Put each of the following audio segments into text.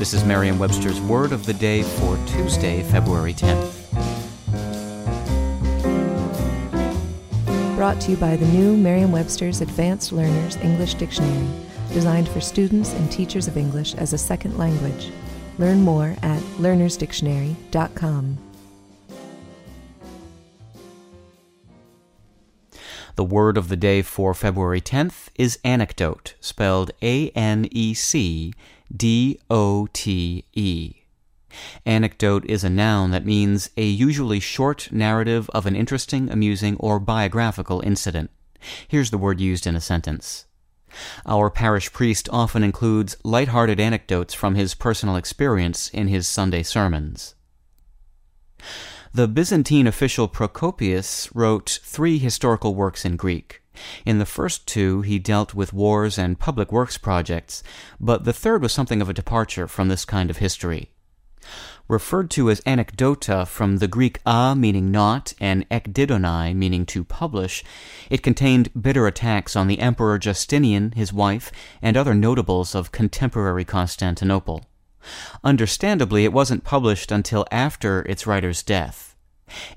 This is Merriam-Webster's Word of the Day for Tuesday, February 10th. Brought to you by the new Merriam-Webster's Advanced Learners English Dictionary, designed for students and teachers of English as a second language. Learn more at learnersdictionary.com. The word of the day for February 10th is anecdote, spelled A N E C D O T E. Anecdote is a noun that means a usually short narrative of an interesting, amusing, or biographical incident. Here's the word used in a sentence. Our parish priest often includes light-hearted anecdotes from his personal experience in his Sunday sermons. The Byzantine official Procopius wrote three historical works in Greek. In the first two, he dealt with wars and public works projects, but the third was something of a departure from this kind of history. Referred to as Anekdota from the Greek a meaning not and ekdidonai meaning to publish, it contained bitter attacks on the Emperor Justinian, his wife, and other notables of contemporary Constantinople. Understandably, it wasn't published until after its writer's death.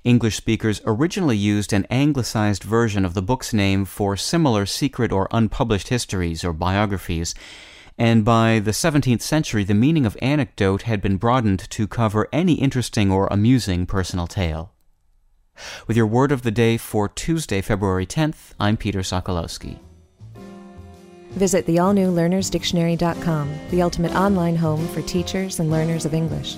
English speakers originally used an anglicized version of the book's name for similar secret or unpublished histories or biographies, and by the 17th century the meaning of anecdote had been broadened to cover any interesting or amusing personal tale. With your word of the day for Tuesday, February 10th, I'm Peter Sokolowski. Visit the all new learnersdictionary.com, the ultimate online home for teachers and learners of English.